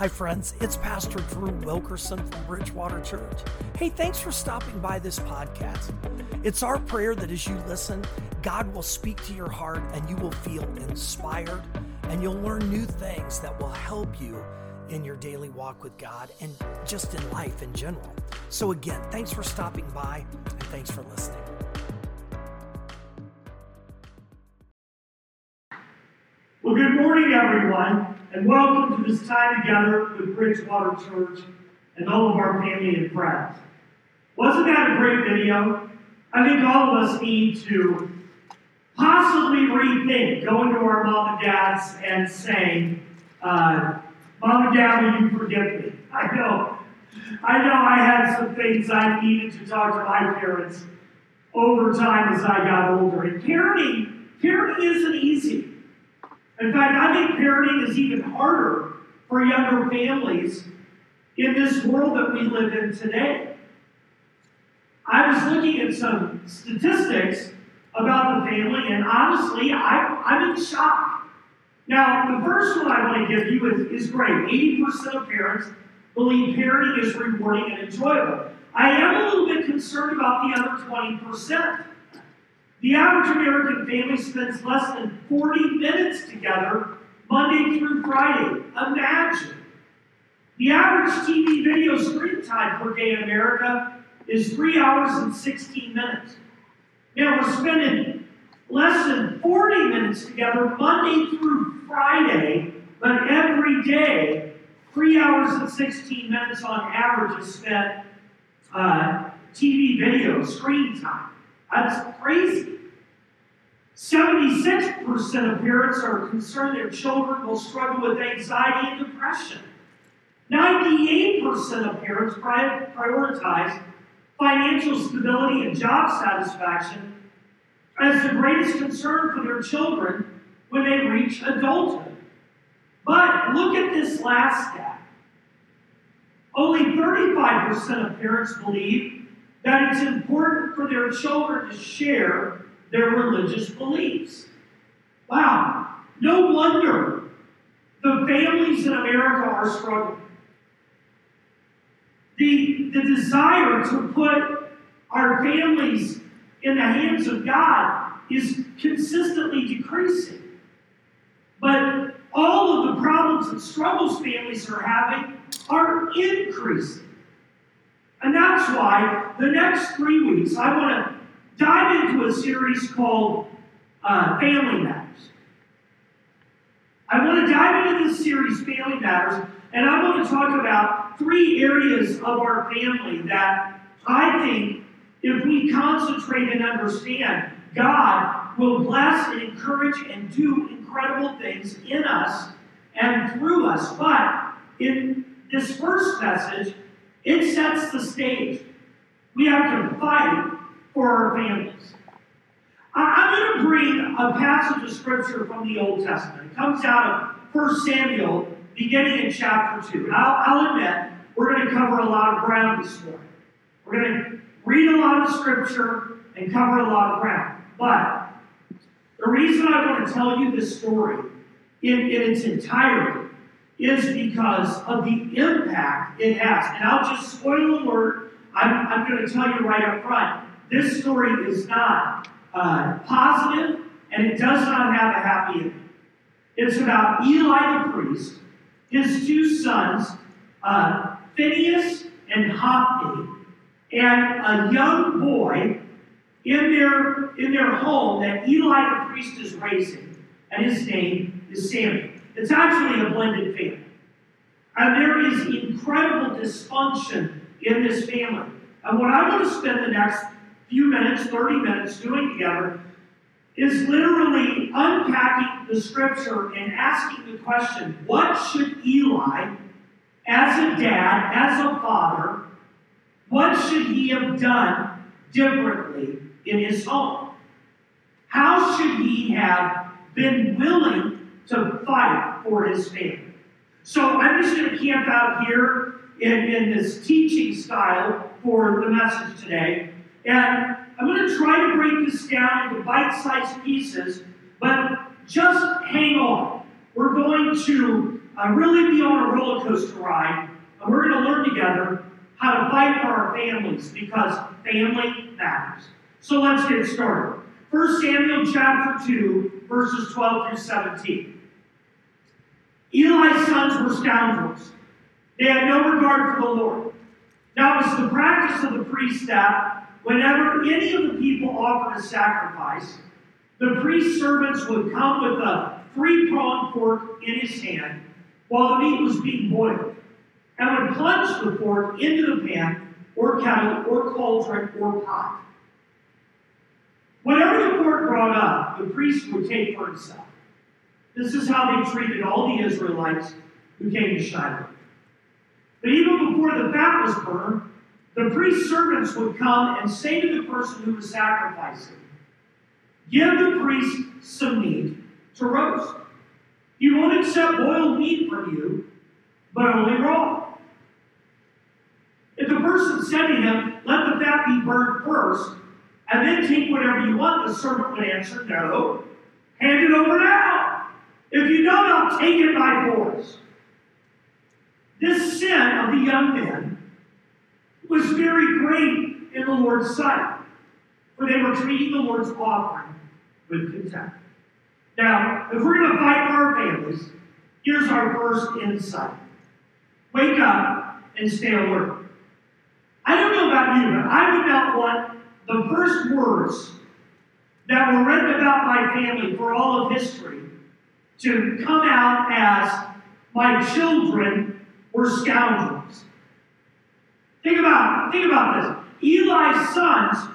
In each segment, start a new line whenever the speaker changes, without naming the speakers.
Hi, friends. It's Pastor Drew Wilkerson from Bridgewater Church. Hey, thanks for stopping by this podcast. It's our prayer that as you listen, God will speak to your heart and you will feel inspired and you'll learn new things that will help you in your daily walk with God and just in life in general. So, again, thanks for stopping by and thanks for listening.
And welcome to this time together with Bridgewater Church and all of our family and friends. Wasn't that a great video? I think all of us need to possibly rethink going to our mom and dads and saying, uh, Mom and Dad, will you forgive me? I know. I know I had some things I needed to talk to my parents over time as I got older. And parenting, parenting isn't easy. In fact, I think parenting is even harder for younger families in this world that we live in today. I was looking at some statistics about the family, and honestly, I, I'm in shock. Now, the first one I want to give you is, is great. 80% of parents believe parenting is rewarding and enjoyable. I am a little bit concerned about the other 20%. The average American family spends less than 40 minutes together Monday through Friday. Imagine. The average TV video screen time per day in America is 3 hours and 16 minutes. Now we're spending less than 40 minutes together Monday through Friday, but every day, 3 hours and 16 minutes on average is spent uh, TV video screen time. That's crazy. 76% of parents are concerned their children will struggle with anxiety and depression. 98% of parents prioritize financial stability and job satisfaction as the greatest concern for their children when they reach adulthood. But look at this last stat. Only 35% of parents believe that it's important for their children to share their religious beliefs. Wow, no wonder the families in America are struggling. The, the desire to put our families in the hands of God is consistently decreasing. But all of the problems and struggles families are having are increasing. And that's why the next three weeks I want to dive into a series called uh, Family Matters. I want to dive into this series, Family Matters, and I want to talk about three areas of our family that I think, if we concentrate and understand, God will bless and encourage and do incredible things in us and through us. But in this first message, it sets the stage. We have to fight for our families. I'm going to bring a passage of scripture from the Old Testament. It comes out of 1 Samuel, beginning in chapter 2. And I'll, I'll admit, we're going to cover a lot of ground this morning. We're going to read a lot of scripture and cover a lot of ground. But the reason I want to tell you this story in, in its entirety is because of the impact it has. And I'll just spoil the alert, I'm, I'm going to tell you right up front this story is not uh, positive and it does not have a happy ending. It's about Eli the priest, his two sons, uh, Phinehas and Hophni, and a young boy in their, in their home that Eli the priest is raising, and his name is Samuel. It's actually a blended family. And there is incredible dysfunction in this family. And what I want to spend the next few minutes, 30 minutes doing together is literally unpacking the scripture and asking the question what should Eli, as a dad, as a father, what should he have done differently in his home? How should he have been willing to fight for his family? So I'm just going to camp out here in, in this teaching style for the message today. And I'm going to try to break this down into bite sized pieces, but just hang on. We're going to uh, really be on a roller coaster ride, and we're going to learn together how to fight for our families because family matters. So let's get started. 1 Samuel chapter 2, verses 12 through 17. Eli's sons were scoundrels. They had no regard for the Lord. Now it was the practice of the priest that whenever any of the people offered a sacrifice, the priest's servants would come with a three pronged fork in his hand while the meat was being boiled, and would plunge the fork into the pan or kettle or cauldron or pot. Whatever the fork brought up, the priest would take for himself. This is how they treated all the Israelites who came to Shiloh. But even before the fat was burned, the priest's servants would come and say to the person who was sacrificing, Give the priest some meat to roast. He won't accept boiled meat from you, but only raw. If the person said to him, Let the fat be burned first, and then take whatever you want, the servant would answer, No, hand it over now. If you don't, take it by force. This sin of the young men was very great in the Lord's sight, for they were treating the Lord's offering with contempt. Now, if we're going to fight for our families, here's our first insight wake up and stay alert. I don't know about you, but I would not want the first words that were written about my family for all of history to come out as my children were scoundrels. Think about, think about this. Eli's sons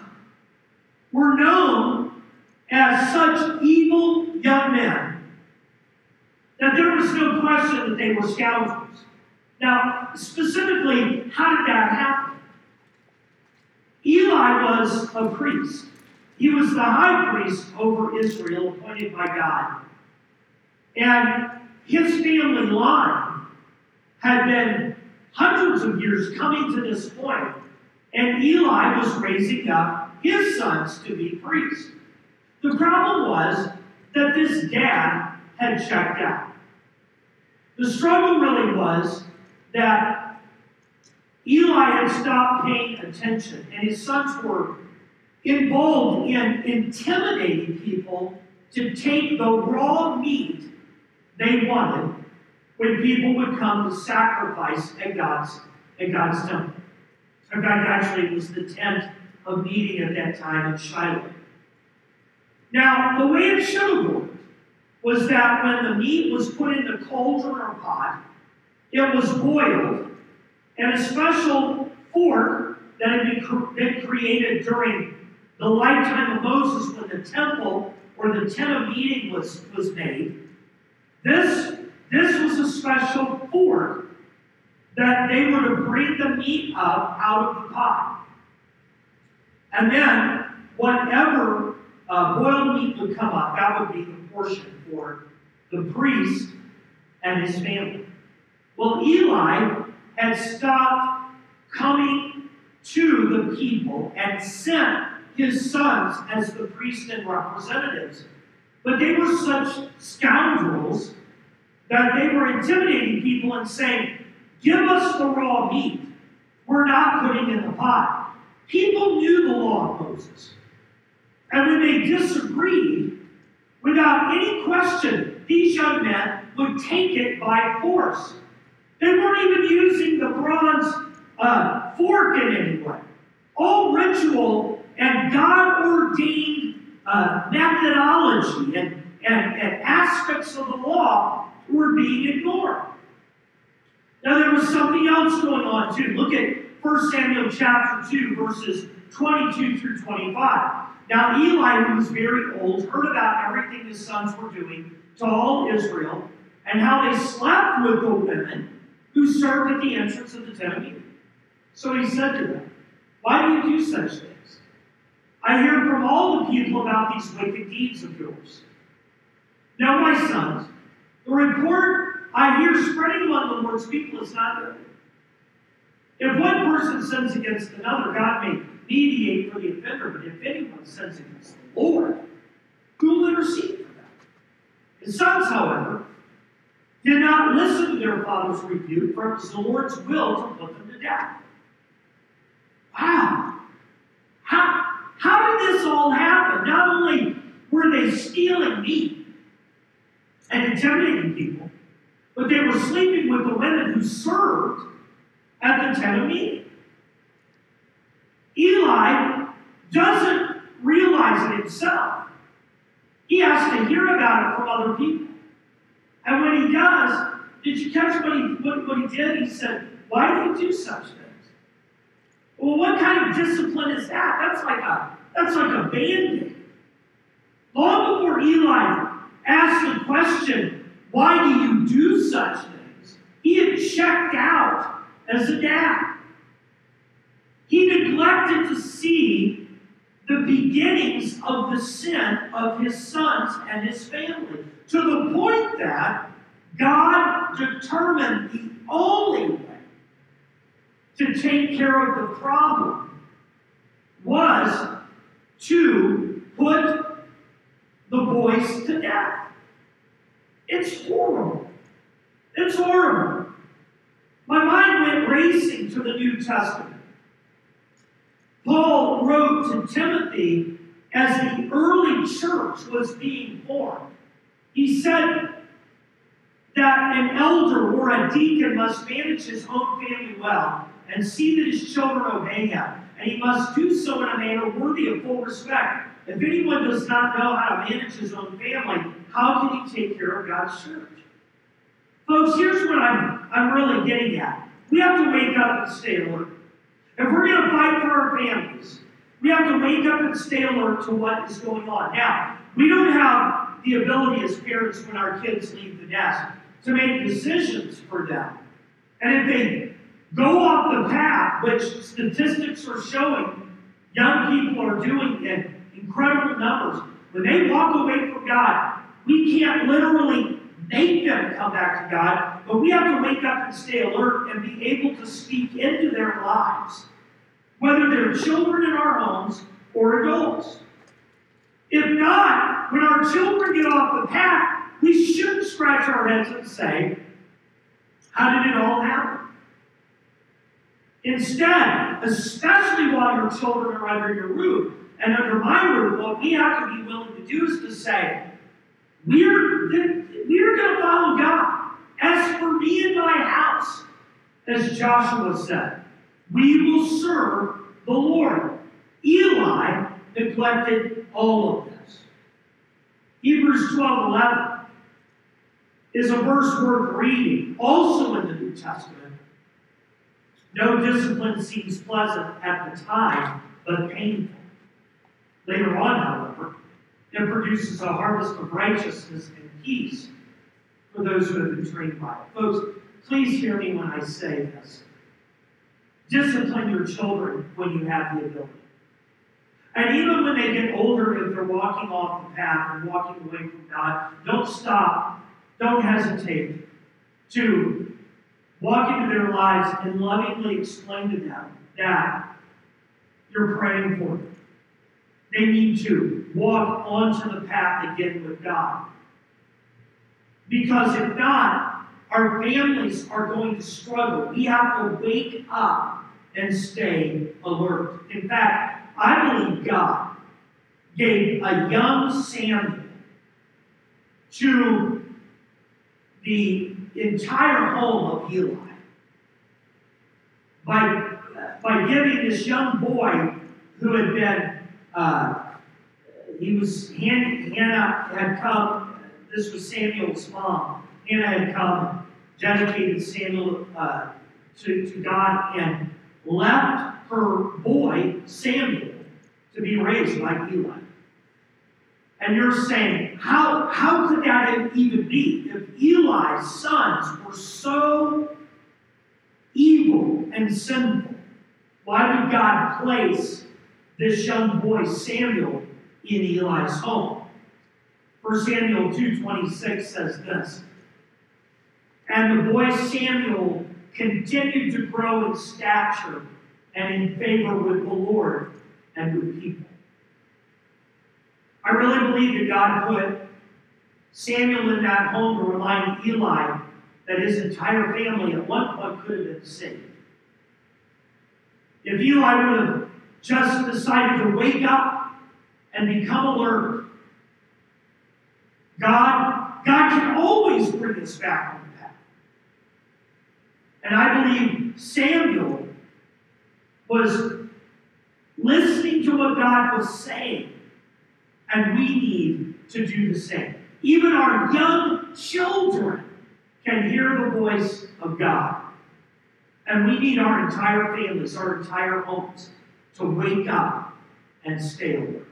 were known as such evil young men that there was no question that they were scoundrels. Now, specifically, how did that happen? Eli was a priest. He was the high priest over Israel, appointed by God. And his family line had been hundreds of years coming to this point, and Eli was raising up his sons to be priests. The problem was that this dad had checked out. The struggle really was that Eli had stopped paying attention, and his sons were involved in intimidating people to take the raw meat they wanted when people would come to sacrifice at God's, at God's temple. In fact, actually, it was the tent of meeting at that time in Shiloh. Now, the way it should have worked was that when the meat was put in the cauldron or pot, it was boiled, and a special fork that had been created during the lifetime of Moses when the temple or the tent of meeting was, was made. This this was a special fork that they were to bring the meat up out of the pot. And then, whatever uh, boiled meat would come up, that would be the portion for the priest and his family. Well, Eli had stopped coming to the people and sent his sons as the priests and representatives. But they were such scoundrels that they were intimidating people and saying, Give us the raw meat. We're not putting in the pot. People knew the law of Moses. And when they disagreed, without any question, these young men would take it by force. They weren't even using the bronze uh, fork in any way. All ritual and God ordained uh, methodology and, and, and aspects of the law were being ignored. Now, there was something else going on too. Look at 1 Samuel chapter 2, verses 22 through 25. Now, Eli, who was very old, heard about everything his sons were doing to all Israel and how they slept with the women who served at the entrance of the tent of. So he said to them, Why do you do such things? I hear from all the people about these wicked deeds of yours. Now, my sons, the report I hear spreading among the Lord's people is not good. If one person sins against another, God may mediate for the offender, but if anyone sins against the Lord, who will intercede for them? His sons, however, did not listen to their father's rebuke, for it was the Lord's will to put them to death. Wow. How, how did this all happen? Not only were they stealing meat and intimidating people, but they were sleeping with the women who served at the tent of meeting. Eli doesn't realize it himself. He has to hear about it from other people. And when he does, did you catch what he, what, what he did? He said, Why do you do such things? Well, what kind of discipline is that? That's like a that's like a band-aid. Long before Eli asked the question, why do you do such things? He had checked out as a dad. He neglected to see the beginnings of the sin of his sons and his family to the point that God determined the only way to take care of the problem was to put the boys to death. It's horrible. It's horrible. My mind went racing to the New Testament. Paul wrote to Timothy as the early church was being formed. He said that an elder or a deacon must manage his own family well and see that his children obey him. And he must do so in a manner worthy of full respect. If anyone does not know how to manage his own family, how can he take care of God's church? Folks, here's what I'm, I'm really getting at. We have to wake up and stay alert. If we're going to fight for our families, we have to wake up and stay alert to what is going on. Now, we don't have the ability as parents when our kids leave the nest to make decisions for them. And if they go off the path, which statistics are showing young people are doing in incredible numbers, when they walk away from God, we can't literally make them come back to God, but we have to wake up and stay alert and be able to speak into their lives, whether they're children in our homes or adults. If not, when our children get off the path, we shouldn't scratch our heads and say, How did it all happen? Instead, especially while your children are under your roof and under my roof, what we have to be willing to do is to say, we're, we're going to follow God. As for me and my house, as Joshua said, we will serve the Lord. Eli neglected all of this. Hebrews 12 11 is a verse worth reading, also in the New Testament. No discipline seems pleasant at the time, but painful. Later on, however, it produces a harvest of righteousness and peace for those who have been trained by it. Folks, please hear me when I say this. Discipline your children when you have the ability. And even when they get older, if they're walking off the path and walking away from God, don't stop. Don't hesitate to walk into their lives and lovingly explain to them that you're praying for them. They need to walk onto the path again with God. Because if not, our families are going to struggle. We have to wake up and stay alert. In fact, I believe God gave a young Samuel to the entire home of Eli by, by giving this young boy who had been, uh, he was, Hannah had come, this was Samuel's mom. Hannah had come, dedicated Samuel uh, to, to God, and left her boy, Samuel, to be raised by Eli. And you're saying, how, how could that even be? If Eli's sons were so evil and sinful, why would God place this young boy, Samuel, in Eli's home? 1 Samuel 2.26 says this, And the boy Samuel continued to grow in stature and in favor with the Lord and with people. I really believe that God put Samuel in that home to remind Eli that his entire family at one point could have been saved. If Eli would have just decided to wake up and become alert, God, God can always bring us back on the path. And I believe Samuel was listening to what God was saying, and we need to do the same. Even our young children can hear the voice of God. And we need our entire families, our entire homes, to wake up and stay alert.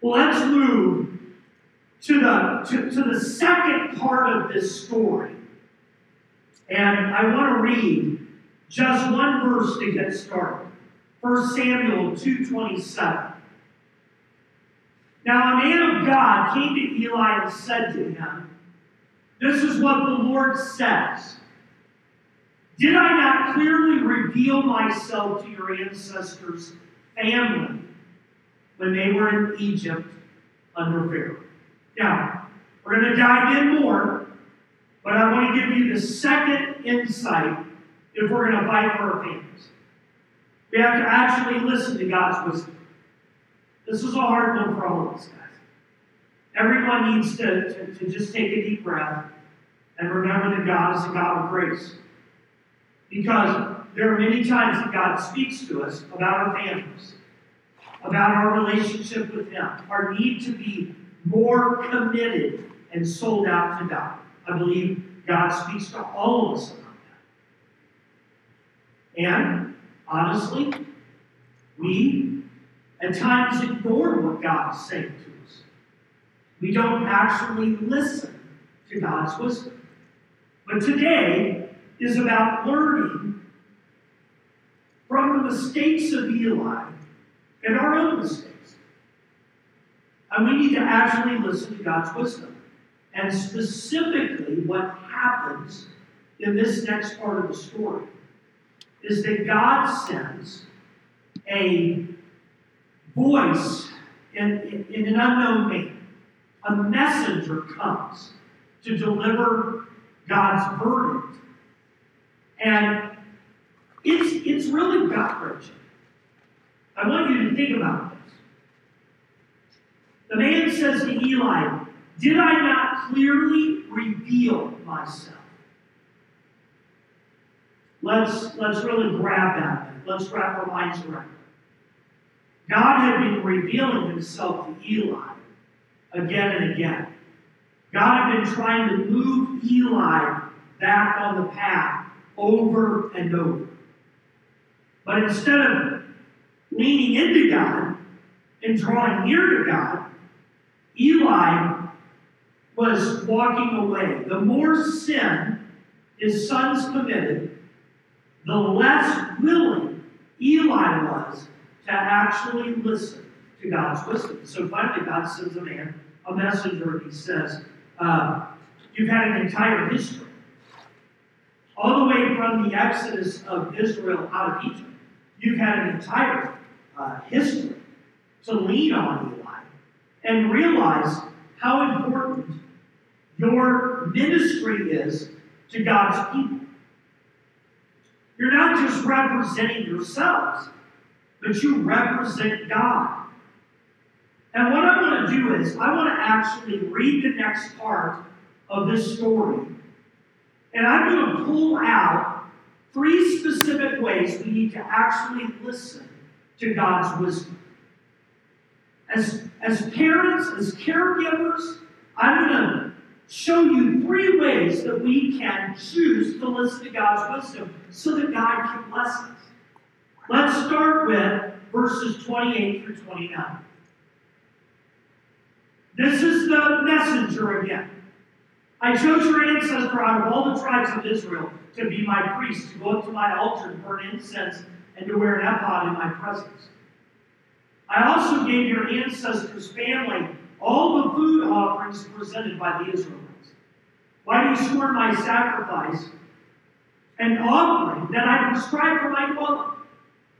Well, let's move to the, to, to the second part of this story. And I want to read just one verse to get started. 1 Samuel 2.27. Now a man of God came to Eli and said to him, This is what the Lord says. Did I not clearly reveal myself to your ancestors' family when they were in Egypt under Pharaoh? Now, we're going to dive in more, but I want to give you the second insight if we're going to fight for our families. We have to actually listen to God's wisdom. This is a hard one for all of us, guys. Everyone needs to, to, to just take a deep breath and remember that God is a God of grace. Because there are many times that God speaks to us about our families, about our relationship with Him, our need to be more committed and sold out to God. I believe God speaks to all of us about that. And honestly, we at times ignore what God is saying to us. We don't actually listen to God's wisdom. But today is about learning from the mistakes of Eli and our own mistakes. And we need to actually listen to God's wisdom. And specifically, what happens in this next part of the story is that God sends a voice in, in, in an unknown man. A messenger comes to deliver God's verdict. And it's, it's really gut wrenching. I want you to think about this. The man says to Eli, Did I not clearly reveal myself? Let's, let's really grab that. Let's wrap our minds around. God had been revealing himself to Eli again and again. God had been trying to move Eli back on the path over and over. But instead of leaning into God and drawing near to God, Eli was walking away. The more sin his sons committed, the less willing Eli was to actually listen to God's wisdom. So finally, God sends a man, a messenger, and he says, uh, You've had an entire history. All the way from the exodus of Israel out of Egypt, you've had an entire uh, history to lean on Eli and realize how important your ministry is to God's people. You're not just representing yourselves, but you represent God. And what I want to do is, I want to actually read the next part of this story. And I'm going to pull out three specific ways we need to actually listen to God's wisdom. As, as parents, as caregivers, I'm going to show you three ways that we can choose to listen to God's wisdom so that God can bless us. Let's start with verses 28 through 29. This is the messenger again. I chose your ancestor out of all the tribes of Israel to be my priest, to go up to my altar and burn incense, and to wear an ephod in my presence. I also gave your ancestors' family all the food offerings presented by the Israelites. Why do you scorn my sacrifice and offering that I prescribed for my dwelling?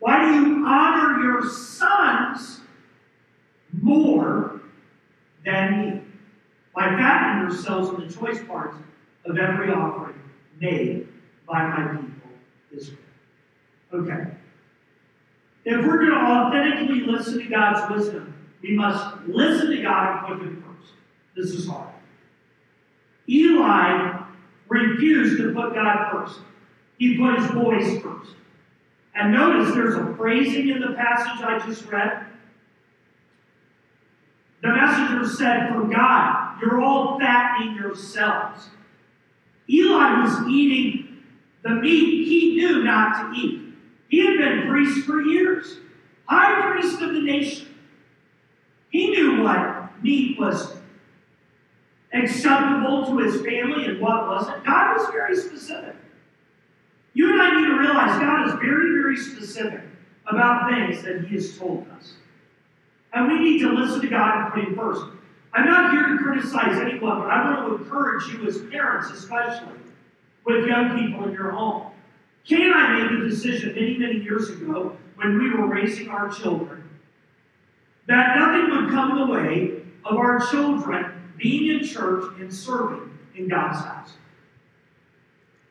Why do you honor your sons more than me by fattening yourselves on the choice parts of every offering made by my people Israel. Okay. If we're going to authentically listen to God's wisdom, we must listen to God and put Him first. This is hard. Eli refused to put God first. He put his boys first. And notice there's a phrasing in the passage I just read. The messenger said, From God, you're all fattening yourselves. Eli was eating the meat he knew not to eat. He had been priest for years, high priest of the nation. He knew what meat was acceptable to his family and what wasn't. God was very specific. You and I need to realize God is very, very specific about things that He has told us. And we need to listen to God and put Him first. I'm not here to criticize anyone, but I want to encourage you as parents, especially with young people in your home. Kay and I made the decision many, many years ago when we were raising our children that nothing would come in the way of our children being in church and serving in God's house.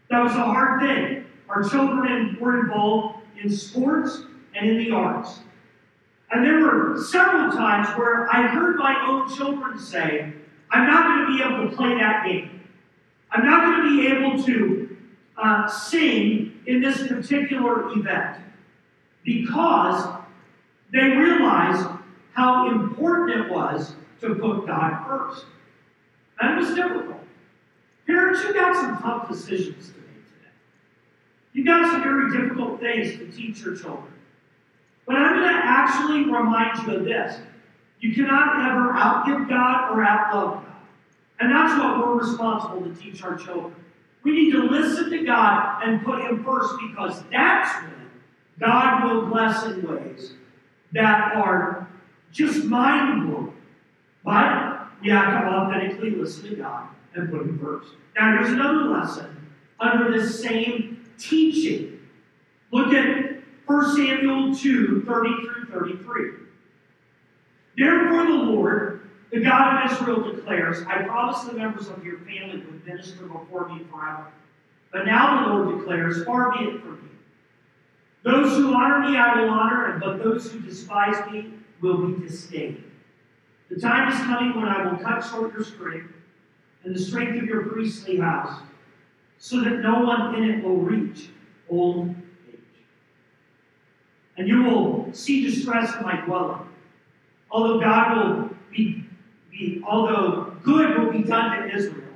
That was a hard thing. Our children were involved in sports and in the arts. And there were several times where I heard my own children say, I'm not going to be able to play that game. I'm not going to be able to uh, sing in this particular event because they realized how important it was to put God first. And it was difficult. Parents, you got some tough decisions to make today. You got some very difficult things to teach your children. But I'm going to actually remind you of this. You cannot ever outgive God or outlove God. And that's what we're responsible to teach our children. We need to listen to God and put Him first because that's when God will bless in ways that are just mind blowing. But we have to authentically listen to God and put Him first. Now, here's another lesson under this same teaching. Look at 1 Samuel 2 30 through 33. Therefore, the Lord, the God of Israel, declares, I promise the members of your family would minister before me forever. But now the Lord declares, Far be it from me. Those who honor me I will honor, and but those who despise me will be disdained. The time is coming when I will cut short your strength and the strength of your priestly house, so that no one in it will reach old age. And you will see distress in my dwelling. Although God will be, be although good will be done to Israel,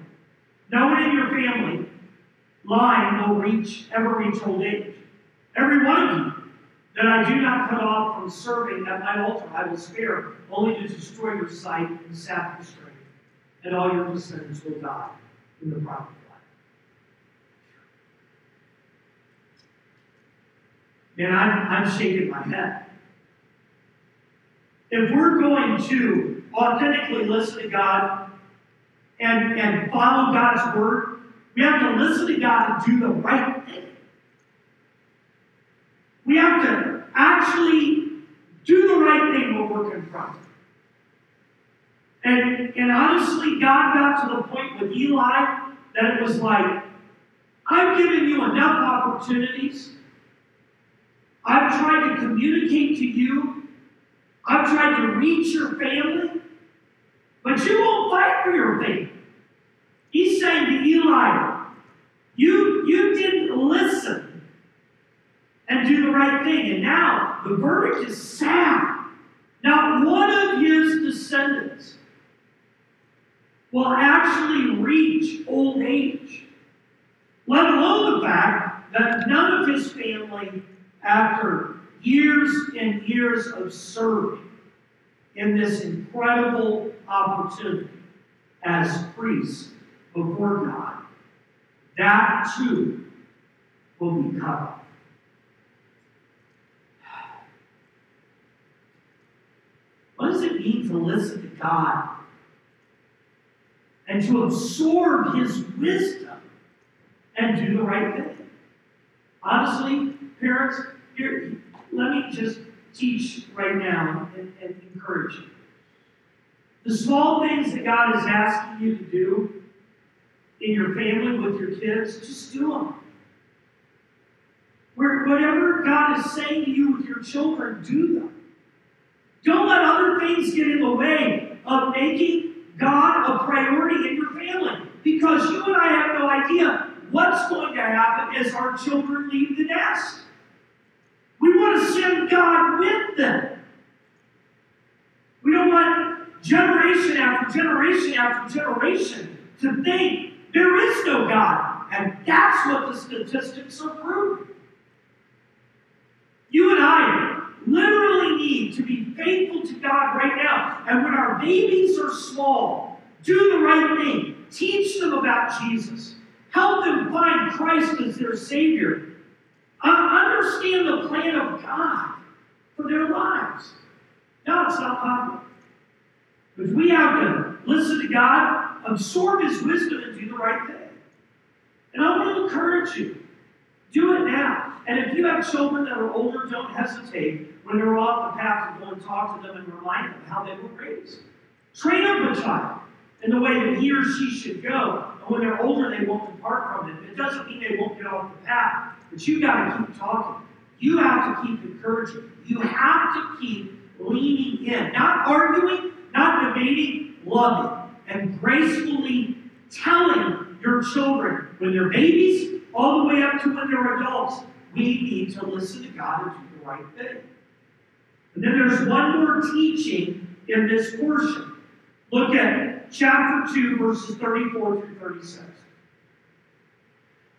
no one in your family line will reach ever reach old age. Every one of you that I do not cut off from serving at my altar, I will spare, only to destroy your sight and sap your strength, and all your descendants will die in the proper Man, I'm, I'm shaking my head. If we're going to authentically listen to God and, and follow God's word, we have to listen to God and do the right thing. We have to actually do the right thing when we're confronted. And, and honestly, God got to the point with Eli that it was like, I've given you enough opportunities. I've tried to communicate to you. I've tried to reach your family. But you won't fight for your faith. He's saying to Eli, you, you didn't listen and do the right thing. And now the verdict is sad. Not one of his descendants will actually reach old age, let alone the fact that none of his family, after years and years of serving in this incredible opportunity as priests before God, that too will be cut off. What does it mean to listen to God and to absorb His wisdom and do the right thing? Honestly, parents, here, let me just teach right now and, and encourage you. The small things that God is asking you to do, in your family with your kids, just do them. Where, whatever God is saying to you with your children, do them. Don't let other things get in the way of making God a priority in your family. Because you and I have no idea what's going to happen as our children leave the nest. We want to send God with them. We don't want generation after generation after generation to think there is no God. And that's what the statistics are proving. You and I literally need to be faithful to God right now. And when our babies are small, do the right thing. Teach them about Jesus. Help them find Christ as their Savior. Understand the plan of God for their lives. No, it's not popular. But we have to listen to God, absorb His wisdom, and do the right thing. And I want to encourage you do it now. And if you have children that are older, don't hesitate when they're off the path to go and talk to them and remind them how they were raised. Train up a child in the way that he or she should go. And when they're older, they won't depart from it. It doesn't mean they won't get off the path, but you got to keep talking. You have to keep encouraging. You have to keep leaning in, not arguing, not debating, loving, and gracefully telling your children when they're babies all the way up to when they're adults. We need to listen to God and do the right thing. And then there's one more teaching in this portion. Look at chapter 2, verses 34 through 36.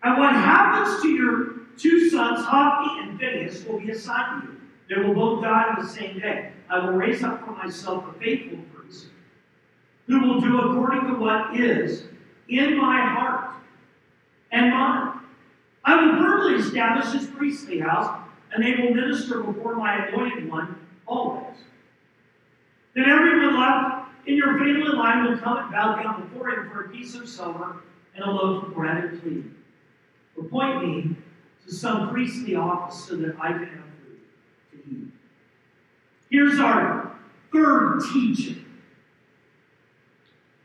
And what happens to your two sons, Hophni and Phinehas, will be assigned to you. They will both die on the same day. I will raise up for myself a faithful priest who will do according to what is in my heart and mind. I will firmly establish his priestly house, and they will minister before my anointed one always. Then everyone left in your family line will come and bow down before him for a piece of silver and a loaf of bread and plead. Appoint me to some priestly office so that I can have food to eat. Here's our third teaching.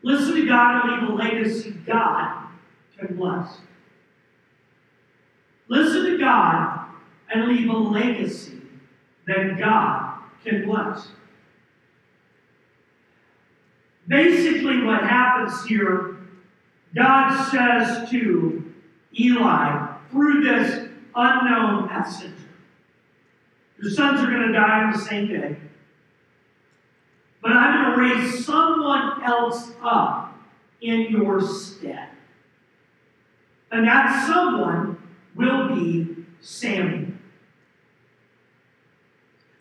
Listen to God and leave a legacy God can bless. Listen to God and leave a legacy that God can bless. Basically, what happens here, God says to Eli through this unknown messenger, Your sons are going to die on the same day, but I'm going to raise someone else up in your stead. And that someone will be Samuel.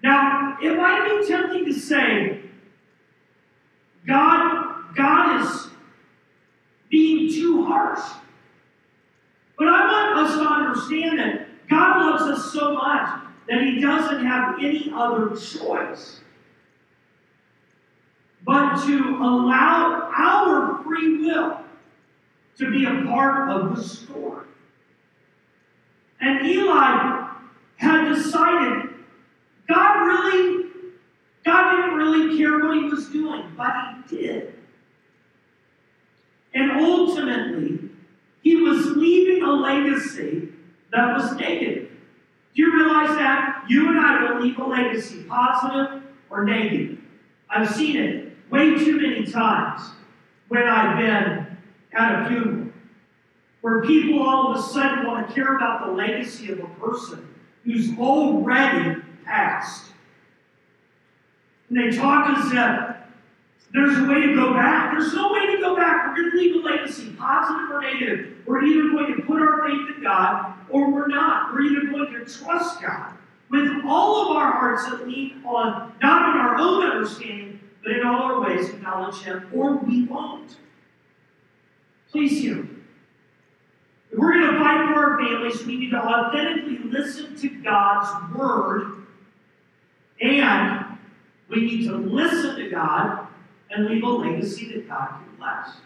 Now, it might be tempting to say, God, God is being too harsh. Us to understand that God loves us so much that He doesn't have any other choice but to allow our free will to be a part of the story. And Eli had decided God really, God didn't really care what he was doing, but he did. And ultimately, he was leaving a legacy that was negative. Do you realize that? You and I will leave a legacy, positive or negative. I've seen it way too many times when I've been at a funeral where people all of a sudden want to care about the legacy of a person who's already passed. And they talk as if there's a way to go back. There's no way to go back. We're going to leave a legacy, positive or negative. We're either going to put our faith in God or we're not. We're either going to trust God with all of our hearts and lean on, not on our own understanding, but in all our ways acknowledge Him, or we won't. Please hear me. If we're going to fight for our families, we need to authentically listen to God's word, and we need to listen to God and leave a legacy that God can bless.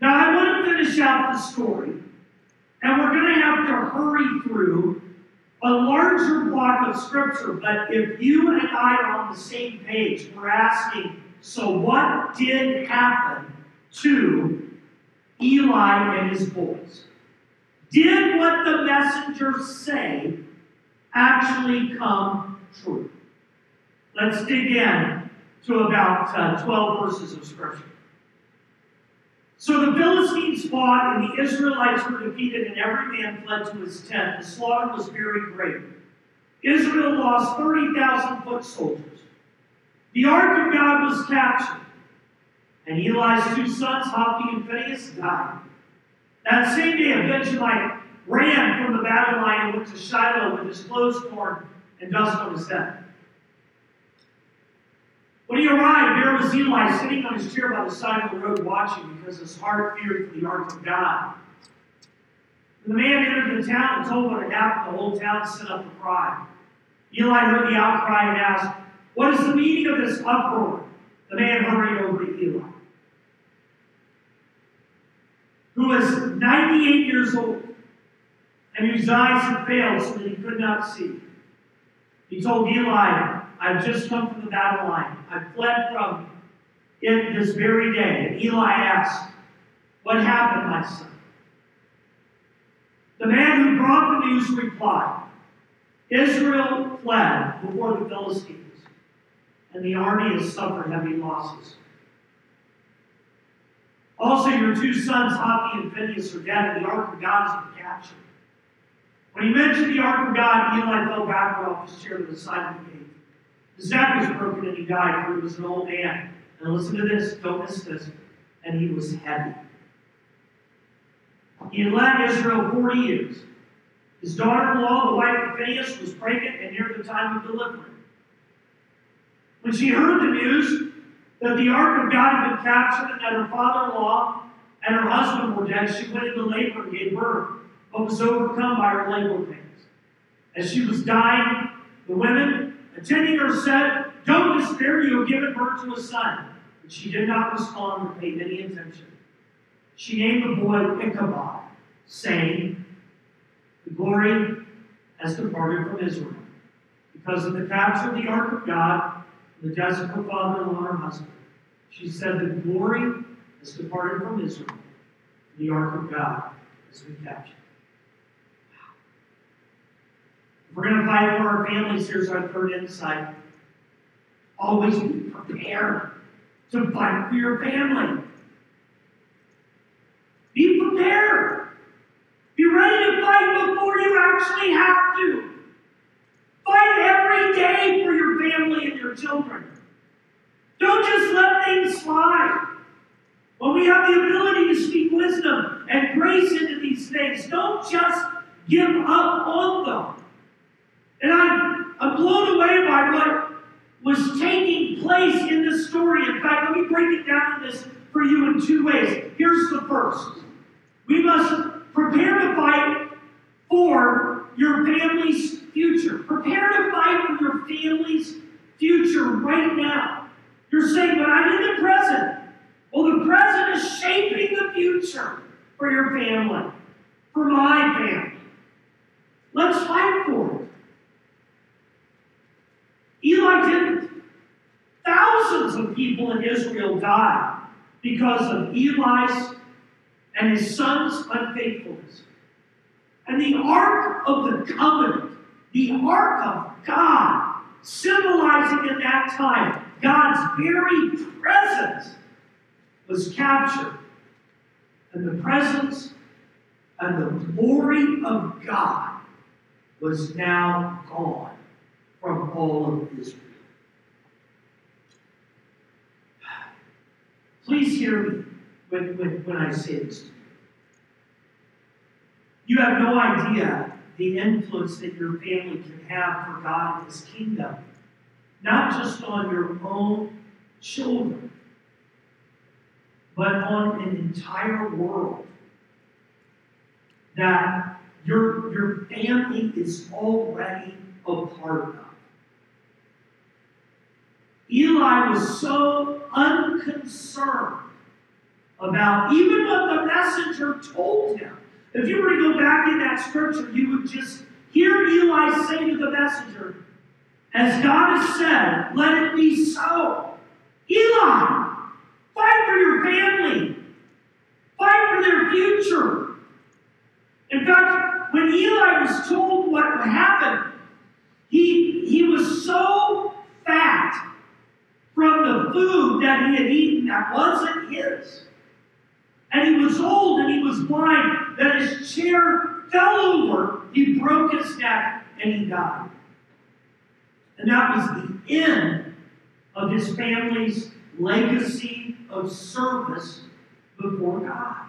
Now, I want to finish out the story, and we're going to have to hurry through a larger block of scripture. But if you and I are on the same page, we're asking, so what did happen to Eli and his boys. Did what the messengers say actually come true? Let's dig in to about uh, 12 verses of Scripture. So the Philistines fought, and the Israelites were defeated, and every man fled to his tent. The slaughter was very great. Israel lost 30,000 foot soldiers. The ark of God was captured, and Eli's two sons, Hophni and Phinehas, died. That same day, a Benjamite ran from the battle line and went to Shiloh with his clothes torn and dust on his head. When he arrived, there was Eli sitting on his chair by the side of the road watching because his heart feared for the ark of God. When the man entered the town and told what had happened, the whole town set up a cry. Eli heard the outcry and asked, What is the meaning of this uproar? The man hurried over to Eli, who was 98 years old and whose eyes had failed so that he could not see. He told Eli, I've just come from the battle line. I fled from it this very day. And Eli asked, What happened, my son? The man who brought the news replied, Israel fled before the Philistines, and the army has suffered heavy losses. Also, your two sons, Hophni and Phinehas, are dead, and the ark of God has been captured. When he mentioned the ark of God, Eli fell backward off his chair to the side of the neck was broken and he died, for he was an old man. And listen to this, don't miss this. And he was heavy. He had led Israel 40 years. His daughter in law, the wife of Phinehas, was pregnant and near the time of delivery. When she heard the news that the ark of God had been captured and that her father in law and her husband were dead, she went into labor and gave birth, but was overcome by her labor pains. As she was dying, the women attending said, Don't despair, you have given birth to a son. But she did not respond or pay any attention. She named the boy Ichabod, saying, The glory has departed from Israel. Because of the capture of the ark of God, the death of her father and her husband. She said, The glory has departed from Israel. The ark of God has been captured. If we're going to fight for our families, here's our third insight. Always be prepared to fight for your family. Be prepared. Be ready to fight before you actually have to. Fight every day for your family and your children. Don't just let things slide. When we have the ability to speak wisdom and grace into these things, don't just give up on them. And I'm, I'm blown away by what was taking place in this story. In fact, let me break it down in this for you in two ways. Here's the first. We must prepare to fight for your family's future. Prepare to fight for your family's future right now. You're saying, but I'm in the present. Well, the present is shaping the future for your family, for my family. Let's fight for it. Eli didn't. Thousands of people in Israel died because of Eli's and his son's unfaithfulness. And the Ark of the Covenant, the Ark of God, symbolizing in that time God's very presence, was captured. And the presence and the glory of God was now gone from all of Israel. Please hear me when, when, when I say this. You have no idea the influence that your family can have for God and His kingdom, not just on your own children, but on an entire world. That your, your family is already a part of. Eli was so unconcerned about even what the messenger told him. If you were to go back in that scripture, you would just hear Eli say to the messenger, As God has said, let it be so. Eli, fight for your family, fight for their In fact, when Eli was told what happened, he, he was so fat from the food that he had eaten that wasn't his. And he was old and he was blind that his chair fell over. He broke his neck and he died. And that was the end of his family's legacy of service before God.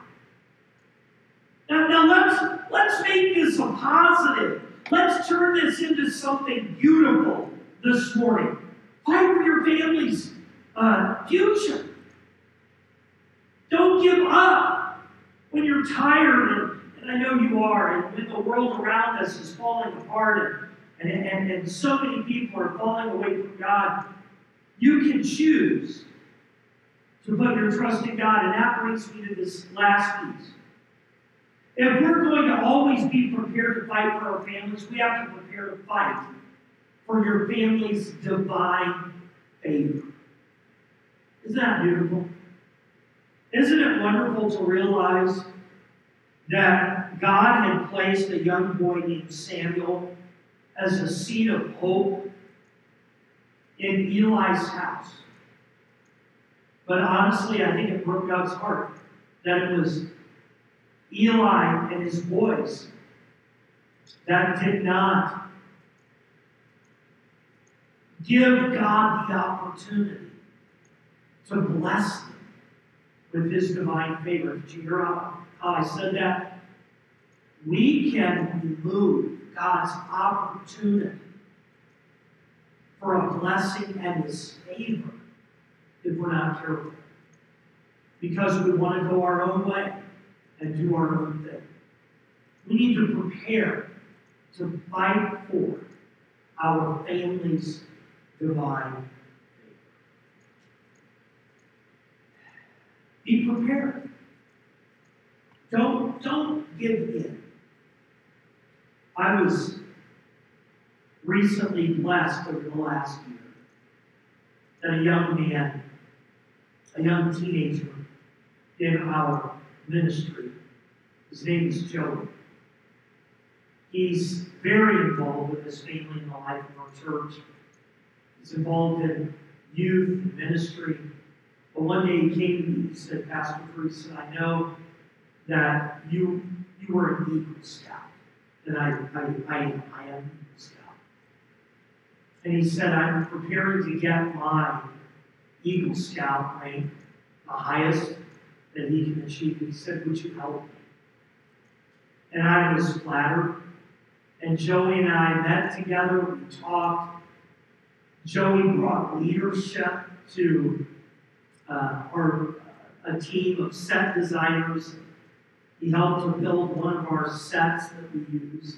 Now, now let's, let's make this a positive. Let's turn this into something beautiful this morning. Fight for your family's uh, future. Don't give up when you're tired, and, and, I know you are, and when the world around us is falling apart, and, and, and, and so many people are falling away from God. You can choose to put your trust in God, and that brings me to this last piece. If we're going to always be prepared to fight for our families, we have to prepare to fight for your family's divine favor. Isn't that beautiful? Isn't it wonderful to realize that God had placed a young boy named Samuel as a seed of hope in Eli's house? But honestly, I think it broke God's heart that it was Eli and his boys that did not give God the opportunity to bless them with his divine favor. Did you hear how, how I said that? We can remove God's opportunity for a blessing and his favor if we're not careful. Because we want to go our own way and do our own thing. We need to prepare to fight for our family's divine favor. Be prepared. Don't, don't give in. I was recently blessed over the last year that a young man, a young teenager in our ministry, his name is Joey. He's very involved with his family and the life of our church. He's involved in youth ministry. But one day he came to me and said, Pastor Drew, I know that you you were an Eagle Scout. And I, I, I, am, I am an Eagle Scout. And he said, I'm preparing to get my Eagle Scout rank, the highest that he can achieve. He said, Would you help me? And I was flattered. And Joey and I met together, we talked. Joey brought leadership to uh, our, a team of set designers. He helped to build one of our sets that we used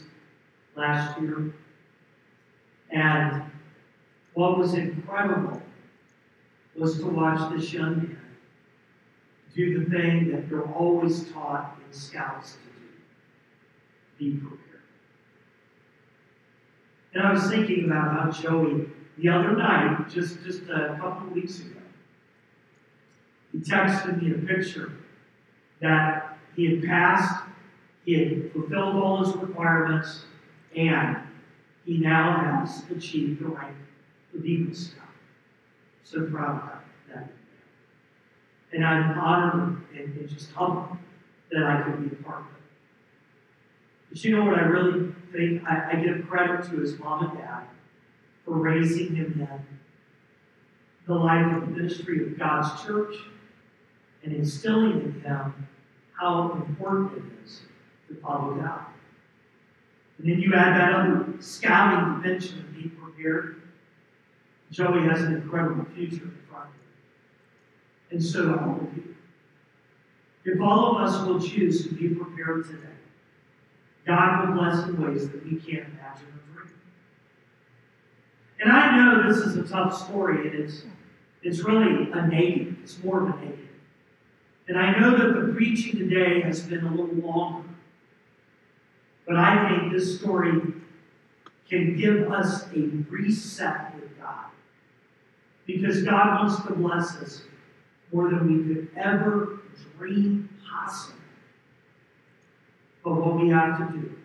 last year. And what was incredible was to watch this young man do the thing that you're always taught in scouts to do be prepared. And I was thinking about how Joey, the other night, just, just a couple of weeks ago, he texted me a picture that he had passed, he had fulfilled all his requirements, and he now has achieved the rank of Eagle Scout. So proud of that. And I'm honored and, just humbled that I could be a part of it. But you know what I really think? I, I give credit to his mom and dad for raising him in the life of the ministry of God's church and instilling in them how important it is to follow God. And then you add that other scouting dimension of being prepared. Joey has an incredible future in front of him. And so do all of you. If all of us will choose to be prepared today, God will bless in ways that we can't imagine or dream. And I know this is a tough story, it's, it's really a native. It's more of a negative. And I know that the preaching today has been a little longer. But I think this story can give us a reset with God. Because God wants to bless us more than we could ever dream possible. But what we have to do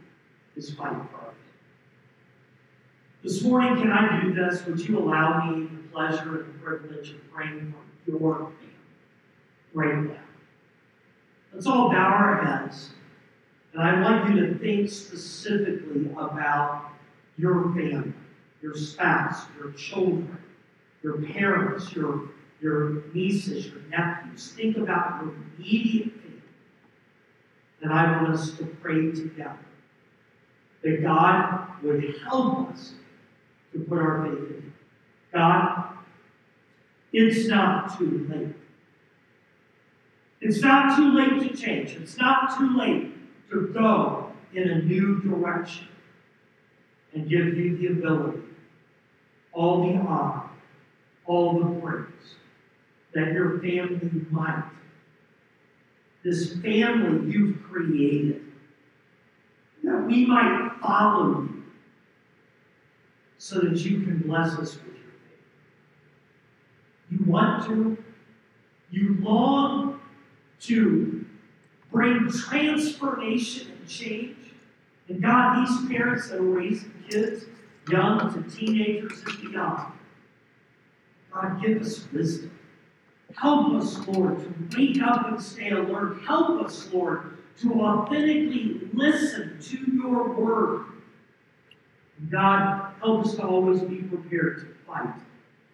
is fight for our This morning, can I do this? Would you allow me the pleasure and the privilege of praying for your family right now? Let's all bow our heads. And I want you to think specifically about your family, your spouse, your children, your parents, your, your nieces, your nephews. Think about your immediate family. And I want us to pray together that God would help us to put our faith in Him. God, it's not too late. It's not too late to change. It's not too late to go in a new direction and give you the ability, all the honor, all the praise that your family might. This family you've created, that we might follow you so that you can bless us with your faith. You want to, you long to bring transformation and change. And God, these parents that are raising kids, young to teenagers and beyond, God, give us wisdom. Help us, Lord, to wake up and stay alert. Help us, Lord, to authentically listen to your word. God, help us to always be prepared to fight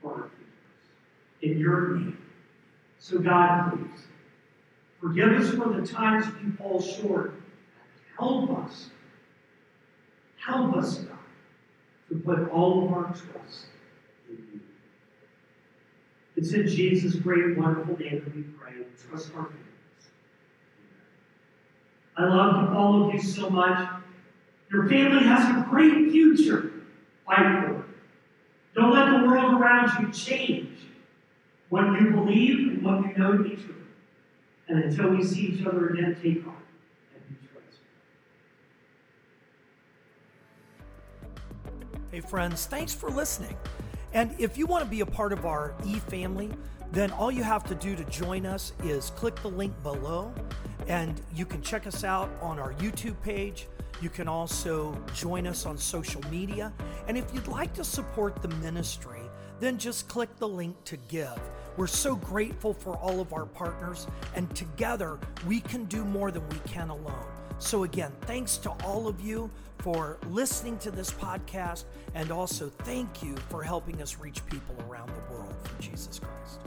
for our peoples in your name. So, God, please, forgive us for the times we fall short. Help us. Help us, God, to put all of our trust in you. It's in Jesus' great, wonderful name that we pray and trust our families. I love all of you so much. Your family has a great future. Fight for it. Don't let the world around you change what you believe and what you know to be true. And until we see each other again, take heart.
Hey, friends, thanks for listening. And if you want to be a part of our e family, then all you have to do to join us is click the link below, and you can check us out on our YouTube page. You can also join us on social media. And if you'd like to support the ministry, then just click the link to give. We're so grateful for all of our partners, and together we can do more than we can alone. So, again, thanks to all of you for listening to this podcast, and also thank you for helping us reach people around the world for Jesus Christ.